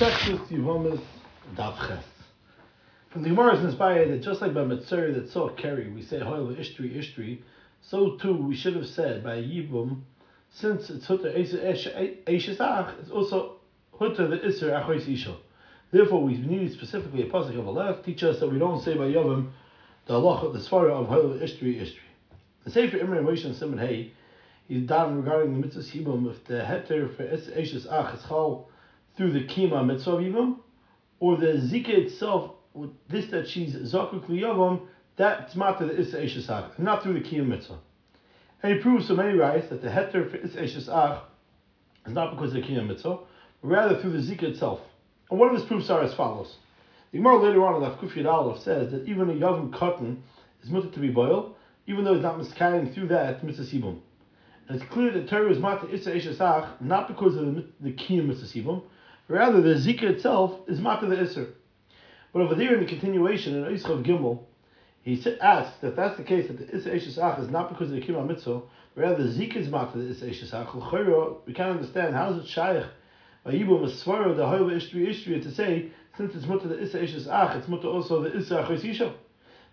Mesechus Yivamis Daf Ches. From the Gemara is inspired that just like by Mitzuri that saw Kerry, we say Hoyle Ishtri Ishtri, so too we should have said by Yibum, since it's Hutter Eishesach, it's also Hutter the Isser Achois Isha. Therefore, we need specifically a pasuk of a left teach us that we don't say by Yavim the halacha, the svara of Hoyle Ishtri Ishtri. The Sefer Imre Moshe and Simon Hay, he's done regarding the mitzvah Yibum if the heter for Eishes Ach is chal through the kima mitzvah or the zika itself, with this that she's zakuk liyavam, that's matter the is eishes ach, not through the kima mitzvah. And he proves so many rights that the heter for is eishes ach is not because of the kima mitzvah, but rather through the zika itself. And one of his proofs are as follows. The Gemara later on in Lafkuf Aleph says that even a yavam cotton is mutter to be boiled, even though it's not miscarrying through that mitzvah sibum. And it's clear that Torah is matter issa ach not because of the, the kiyum mitzvah sibum, Rather, the zika itself is matter the iser. But over there in the continuation in Eischav Gimel, he asks that if that's the case that the Issa Ach is not because of the Kima Mitzvah, rather the Zika is matter the Issa Ach. We can't understand how is it Shaykh by Yibum Masvara the Hoyle Ishtri Ishtri to say since it's mutter the Issa Ach, it's mutter also the Issa Achos Isha.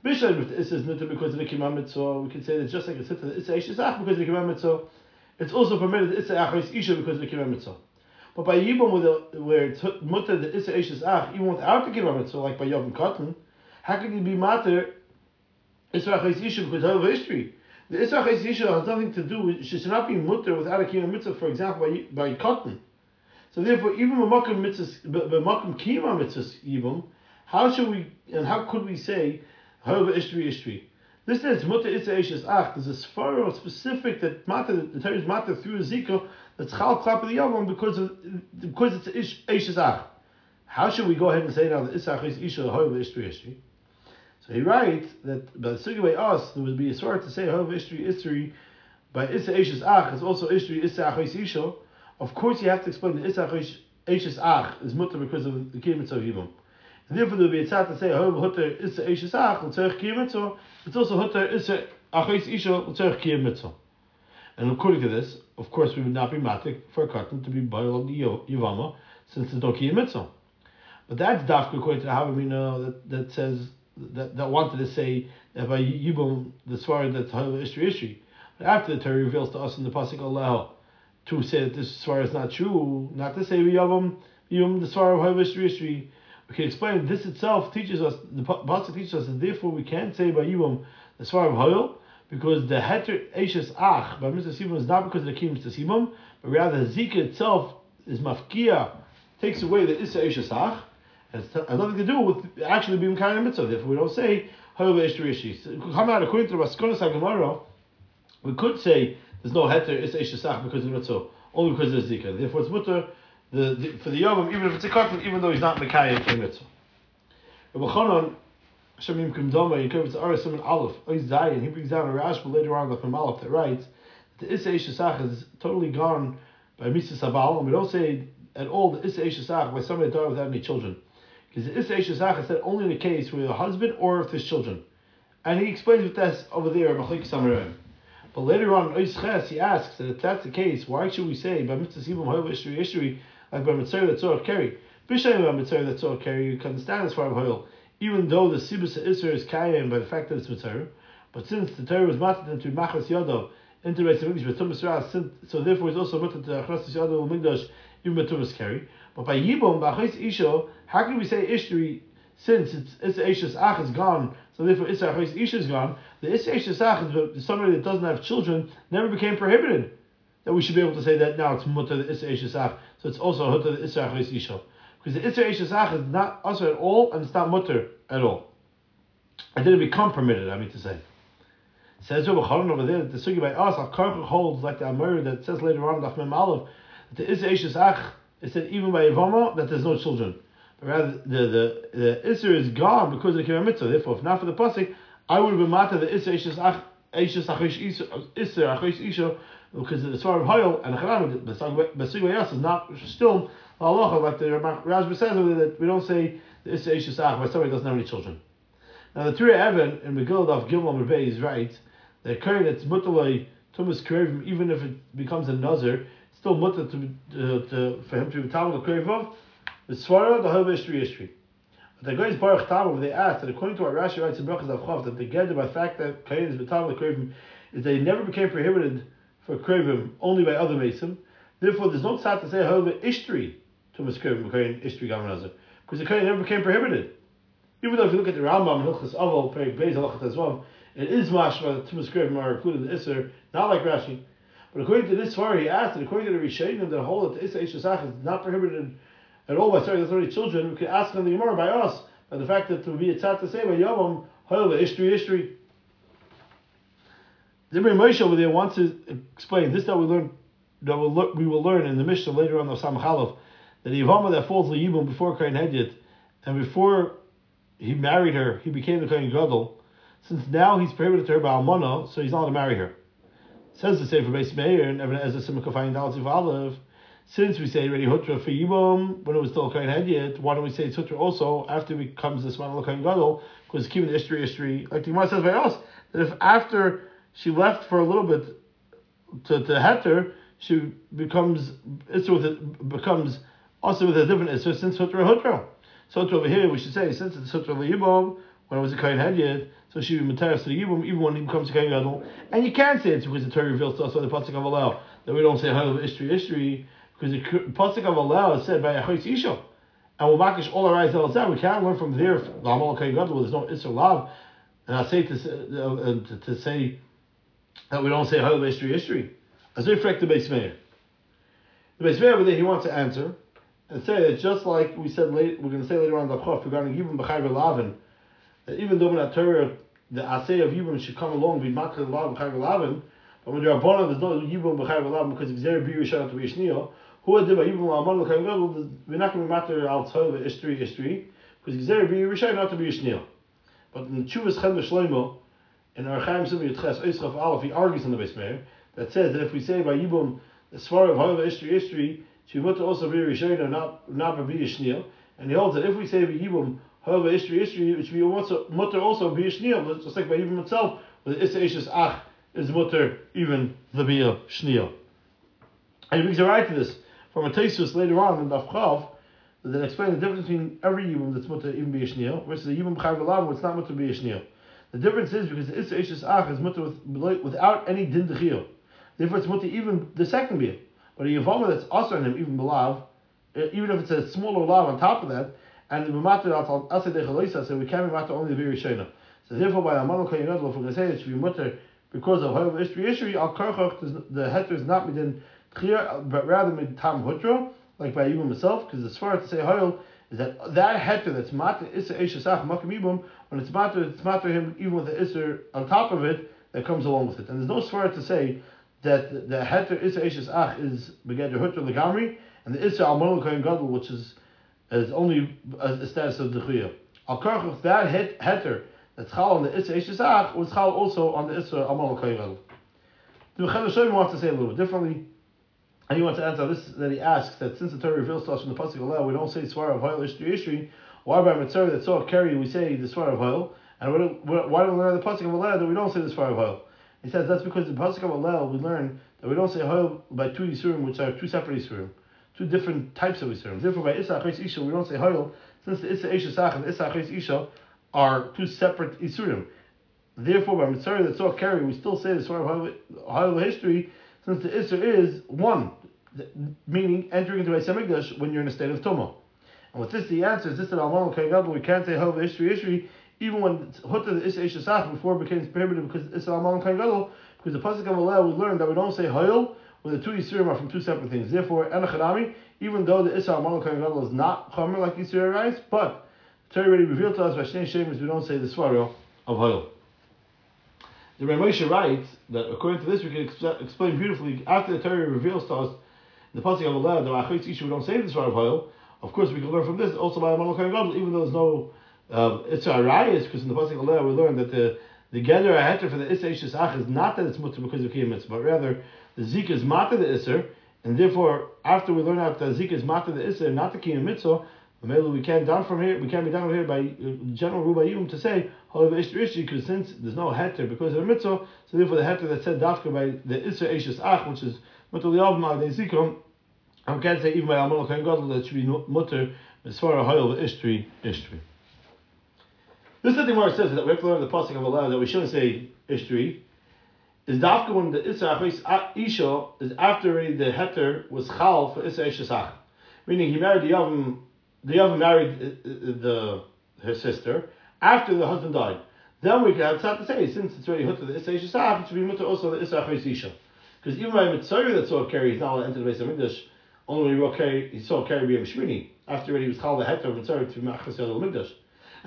Bishlam if the Issa is mutter because of the Kima Mitzvah, we can say that just like it's mutter the Issa Ach because of the Kima Mitzvah, it's also permitted the Issa Achos Isha because of the Kima Mitzvah. But by Yibam, where it's mutter the Issa Eishes Ach, even without the Kibbutz Mitzvah, like by Yom Cotton, how can you be matter Issa Achais Isha because of history? The Issa Achais Isha has nothing to do with, she should not be mutter without a Kibbutz Mitzvah, for example, by, by Cotton. So therefore, even B'makim Mitzvah, B'makim Kima Mitzvah Yibam, how should we, and how could we say, However, Ishtri Ishtri? This says mutter itza eishes ach. There's a svara specific that matter the term is matter through zika that's chal klap the yavam because of because it's ish eishes ach. How should we go ahead and say now that isach is isha however ishtri ishtri? So he writes that by the us there would be a svara to say however ishtri ishtri by isa eishes ach is also ishtri isach is isha. Of course, you have to explain that isach eishes ach is mutter because of the kibbutz of yibam. And therefore, there would be a tzad to say, "However, hutter is eishes ach l'tzerich kiyam mitzvah." It's also hutter is achis isha l'tzerich kiyam mitzvah. And according to this, of course, we would not be matik for a carton to be boiled on the yavama since there's no kiyam mitzvah. But that's dafka according to the Havamina that, that says that, that wanted to say that by yibum the swar that's ishri ishri. But after the Torah reveals to us in the pasuk Allah to say that this swar is not true, not to say yavum yibum the swar of ishri ishri we can explain this itself teaches us the pasuk teaches us that therefore we can't say by Yibam the svar of Hoyel because the heter eishes ach by Mr. Sibam is not because of the king Mr. Sibam, but rather Zika itself is mafkia takes away the Issa eishes ach. And nothing to do with actually being kind mitzvah. Therefore, we don't say Hoyel eishter ishi. Come out according to the Raskonas Gemara, we could say there's no heter Issa eishes ach because of mitzvah, only because of the Zika. Therefore, it's mutter the, the, for the Yom, even if it's a cotton, even though he's not Mekayim a mitzvah. Rabbi Chanan, Shemim Kumdoma, he covers Arasim and Aleph, Oiz Zayin, he brings down a Rashba later on, the Aleph, that writes that the Issa Shesach is totally gone by Misa Sabal, and we don't say at all the Issa Shesach by somebody died without any children. Because the Issa Shesach is said only in the case where the husband or if there's children. And he explains with this over there, Machlik Samarim. But later on, Ches, he asks that if that's the case, why should we say by Mitzvah Sibam Hoyev Ishri Ishri like by Mitzvah that Tzorach carry. B'Shem by Mitzvah that Tzorach carry, you can understand as far Hoyle, even though the Sibus Isra is Kayim by the fact that it's Mitzvah, but since the Torah was mated into Machas Yodov, into Beis Hamikdash, but Tumas Ras, so therefore it's also mated to Achras Yodov Migdash, even by Tumas. But by Yibom, B'Achis Isho, how can we say Ishtri since it's Issa Ishas Ach is gone, so therefore Issa Achis Isha is gone, the Issa Ishas Ach is somebody that doesn't have children, never became prohibited. That we should be able to say that now it's Mutter the Issa Ishas Ach, so it's also Mutter the Issa Achis Isha. Because the Issa Ishas Ach is not also at all, and it's not Mutter at all. It didn't become permitted, I mean to say. Says over there, the Sugi by us, Al Karka holds like the Amir that says later on, Daf Mem Aleph, that the Issa Ishas Ach, it said even by Yavama, that there's no children. But rather, the the the Isser is gone because of the Kibbutz Mitzvah. Therefore, if not for the pasuk, I would have been mata the Isser Ishas Ach Ishas Achish Isser Achish Isha because the Svar of Hoyel and the Basugay Yas is not still halacha like the Rashba says that we don't say Isser Ishas Ach by somebody doesn't have any children. Now the Turei Evan in Megillah of Gimel Rebbe is right. The curry that's mutalay Tumas Krevim, even if it becomes a nazar, still mutter to, uh, to for him to be Talmud Krevov The Svara, the Hove Ishtri Ishtri. But the guys Baruch Tam, they asked that according to what Rashi writes in Brachas Avchav, that the get by the fact that Kain is Betam Krivim is that he never became prohibited for Krivim only by other Mason. Therefore, there's no tzad to say Hove Ishtri to Miskrivim, Kain Ishtri. Because the Kain never became prohibited. Even though if you look at the Rambam, Hilchas Aval, Perik Beis, Halachat Azvav, it is mashma that Tumas Krivim are included in the Isser, not like Rashi. But according to this far, he asked, and according to the Rishonim, that hold that the Issa Ishasach is not prohibited at all by with already children, we could ask on the Gemara by us, by the fact that to be a tzad to say by Yavam, Hoyle, Ishtri, Ishtri. The Imre Moshe over there wants to explain this that we learn that we'll, we will learn in the Mishnah later on the Samachalov, that the Yavama that falls to Yibum before Kain Hedyet, and before he married her, he became the Kain Gadol. Since now he's prohibited to her by Almana, so he's not allowed to marry her. Says the Sefer Beis Meir and Evan Ezra Simcha Dalzi Olive. Since we say already Hutra for Yibum when it was still Kain Hedyet, why don't we say it's Hutra also after he becomes this man Kain Gadol? Because keeping the history, history, like the Gemara says by us, that if after she left for a little bit to, to Heter, she becomes Isra with it becomes also with a different Isra since Hutra Hutra. So over here we should say since it's Hutra Yibum when it was a Kain Hedyet, so she would to the Yibum even when he becomes a Kain Gadol. And you can say it's because the Torah reveals to us by the Pasuk of Allah that we don't say Halav Ishtri Ishtri because the Pasuk of Allah is said by Achayis Isha. And we'll makish all our eyes al We can't learn from there the Amal Kain Gadol there's no Isra Lav. And I say to, uh, to, to say that we don't say Halav Ishtri Ishtri. As we reflect the Beis Meir. The over there he wants to answer and say that just like we said late, we're to say later on the Chof regarding Yibum B'chayv Lavin, that even though in that Torah the Asay of Yibum should come along be Makar Lav B'chayv Lavin, but when you're born there's no Yibum B'chayv Lavin because if Zer Bir Yishar to be Yishniya, who had Yibum Lamon L'chayv Lavin, we're not to be Matar Al Tzov Ishtri Ishtri, because Zer Bir Yishar not to be Yishniya. But in Chuvas Chen Shlomo, in our Chaim Sim Yitches Oischaf Aleph, he argues in the Beismeir, that says that if we say by Yibum, the Svar of Halav Ishtri Ishtri, she would also be Rishayna, not not be Yishnil. And he holds that if we say Yibum Halav Ishtri Ishtri, which we also mutter also be Yishnil, just like by Yibum itself, with Issa Ishas Ach is mutter even the Bia Shnil. And he brings a right to this from a Tesus later on in Daf Chav, that explain the difference between every Yibum that's mutter even be Yishnil versus the Yibum Chav Elav, where it's not mutter be Yishnil. The difference is because Issa Ishas Ach is mutter with, without any Din Dechiyah. Therefore, it's mutter even the second beer. But a Yavama that's also on him, even Belav, uh, even if it's a smaller lav on top of that, and the Matar Asa Dechalisa, so we can't be matter only the very Shena. So therefore, by Amano Kayanadlo, if we're going to say it should be mutter because of However Ishri Ishri, Al Karchach, the heter is not within clear, but rather mid Tam Hutra, like by Yibum himself, because far as to say Hoyle, is that that heter that's matter Issa Eshasach Makam Yibum, when it's matter, it's matter him even with the Isser on top of it, that comes along with it. And there's no svara to say that the heter Issa Eishes Ach is Begeder Hutter Legamri, and the Issa Almonu Kohen Gadol, which is is only a status of the Chuya. Al Karchach, that heter that's Chal on the Issa Eishes Ach was Chal also on the Issa Almonu Kohen Gadol. The Hashem wants to say a little bit differently. And he wants to answer this that he asks that since the Torah reveals to us from the Pasuk Allah, we don't say Swar of Hoyle Ishtri Ishtri, why by Mitzvah that saw Kerry we say the Swar of Hoyle, and why do we learn the Pasuk of Allah that we don't say the Swar of Hoyle? He says that's because the pasuk of Alel we learn that we don't say Hoyel by two Yisurim, which are two separate Yisurim, two different types of Yisurim. Therefore, by Issa Achis Isha we don't say Hoyel, since the Issa Isha Sach and Isha are two separate Yisurim. Therefore, by Mitzvah that saw carry, we still say the sort of Hoyel history, since the Issa is one, meaning entering into a Semigdash when you're in a state of Tumah. And with this, the answer is this that Alman Kaygadol, we can't say Hoyel history history even when Hutta is Ishasach before it became prohibited because it's Amal Kain Gadol, because the Pasuk of Allah we learned that we don't say Hayil when the two Yisurim are from two separate things. Therefore, Enachadami, even though the Isra Amal Kain Gadol is not Chomer like Yisrael rice, but the Torah already revealed to us by Shnei Shemus we don't say the Svario of Hayil. The Ramosha writes that according to this we can explain beautifully after the Torah reveals to us the Pasuk of Allah that Achitz Isha we don't say the Svario of Hayil. Of course, we can learn from this also by Amal Kain Gadol, even though there's no um, it's a rayas because in the pasuk Allah we learned that the the gather heter for the Isser Ishasach is not that it's mutter because of Kiyam but rather the Zik is matter the Isser, and therefore after we learn out that Zik is matter the Isser, not the Kiyam we can't down from here. We can't be down from here by uh, general rule to say however because since there's no heter because of the mitzvah, so therefore the heter that said dafka by the Isser Ishas Ach, which is mutter the Avma de Zikom, I can't say even by Amal Kain Gadol that should be mutter Svara Hoyle Ishtri Ishtri. This is the Gemara says that we have to learn the pasuk of Allah that we shouldn't say Ishtri. Is dafka when the Isra Isha is after the heter was chal for Isra Ishasach. Meaning he married the Yavam, the Yavam married uh, uh, the her sister after the husband died. Then we can have to say, since it's already hut to the Isra Ishasach, it should be mutter also the Isra Isha. Because even by Mitzvah that saw Kerry, he's not allowed to enter the base of English. Only he, carry, saw Kerry be a Shmini. After already he was called the heter of Mitzvah to Machas Yad Mikdash.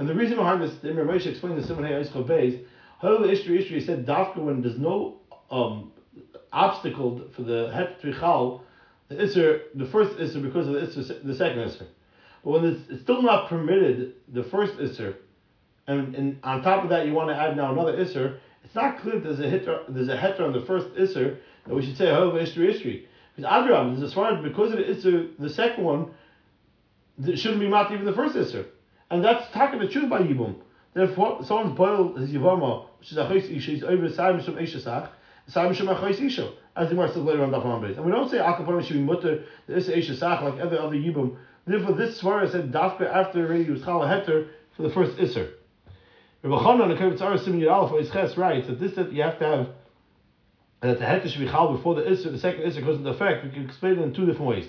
And the reason behind this, the Imre Moshe explained the Simon Hey Yisrael Beis, Halal Ishtri Ishtri said Dafka when there's no um, obstacle for the Het Trichal, the Isser, the first Isser because of the Isser, the second Isser. But when it's, it's still not permitted, the first Isser, and, and on top of that you want to add now another Isser, it's not clear that there's a hitter, there's a heter on the first Isser that we should say Halal Ishtri Ishtri. Because Adrab, there's a because of the Isser, the second one, it shouldn't be mat even the first Isser. And that's talking the truth by Yibum. Therefore, someone's boiled his Yivama, which is a Chais Isha, he's over Saim Shum Ishasach, Saim Shum Chais Isha, as the Gemara says later on Dafan Beis. And we don't say Akapanim should be mutter, the Isha Ishasach, like every other Yibum. Therefore, this Svara said Dafka after already was Chala Heter for the first Isser. Rabbi Chanan, the Kibbutz Aras Simin Yud Aleph, Ches writes that this that you have to have that the heter should be chal before the isser, the second isser goes into effect. We can explain it in two different ways.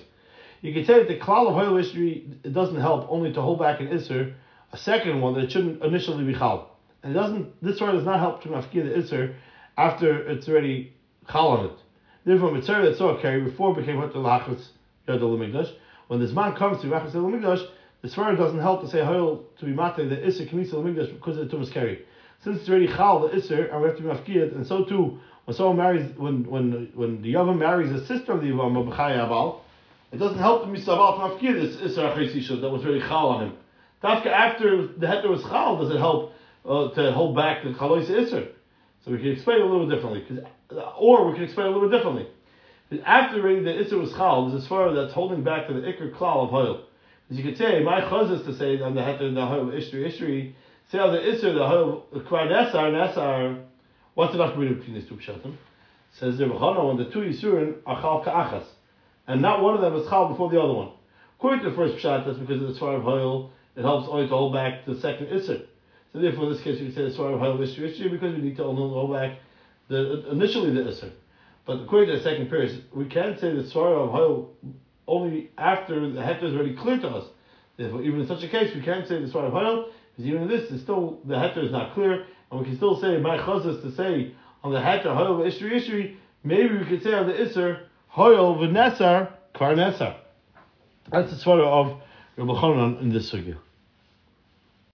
You can say that the klal of hoil history it doesn't help only to hold back an isser a second one that shouldn't initially be chal. And it doesn't, this one does not help to mafkir the isser after it's already chal on it. Therefore, mitzvah that saw carry before became what the lachas yadol migdash. When this man comes to lachas yadol migdash, the svara doesn't help to say hoil to be mate the isser knisa migdash because of the tumas carry. Since it's already chal the isser and we have to be mafkir and so too when someone marries when when when the yavam marries a sister of the yavam b'chay abal, it doesn't help the misabal to mafkir this isser that was really chal on him. Dafka after the heter was chal, does it help uh, to hold back the chalois iser? So we can explain it a little differently, because or we can explain a little differently. After the iser was chal, there's a svara that's holding back to the ikr klal of hoil. As you could say, my chaz is to say on the heter the hoil ishri ishri. Say on the iser the hoil kvar nesar nesar. What's the nafkamina between these two pshatim? Says the Rechana when the two yisurin are chal ka'achas, and not one of them is chal before the other one. According to the first pshat, that's because of the svara of hoil it helps only to hold back the second Isser. So therefore, in this case, we say the Swara of Hayel Isser Isser because we need to only hold back the initially the Isser. But according to the second period, we can say the Swara of Hayel only after the heter is already clear to us. Therefore, even in such a case, we can't say the Swara of Hayel because even in this, is still the heter is not clear, and we can still say my chazas to say on the heter Hayel Isser Isser. Maybe we could say on the Isser Hayel V'Nesar Kvar Nesar. That's the Swara of Rabbi Chanan in this sugya.